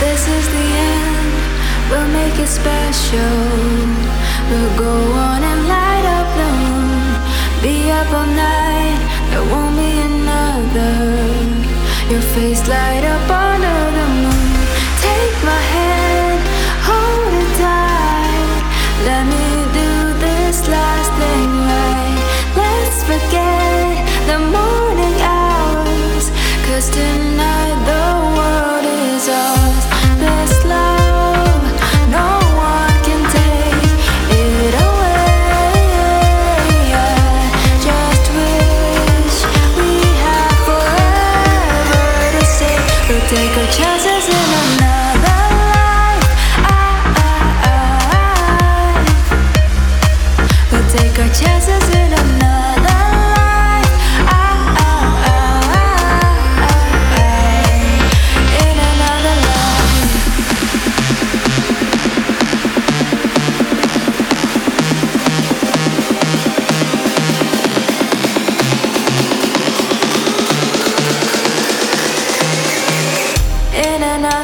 This is the end, we'll make it special. We'll go on and light up the moon. Be up all night, there won't be another. Your face light up.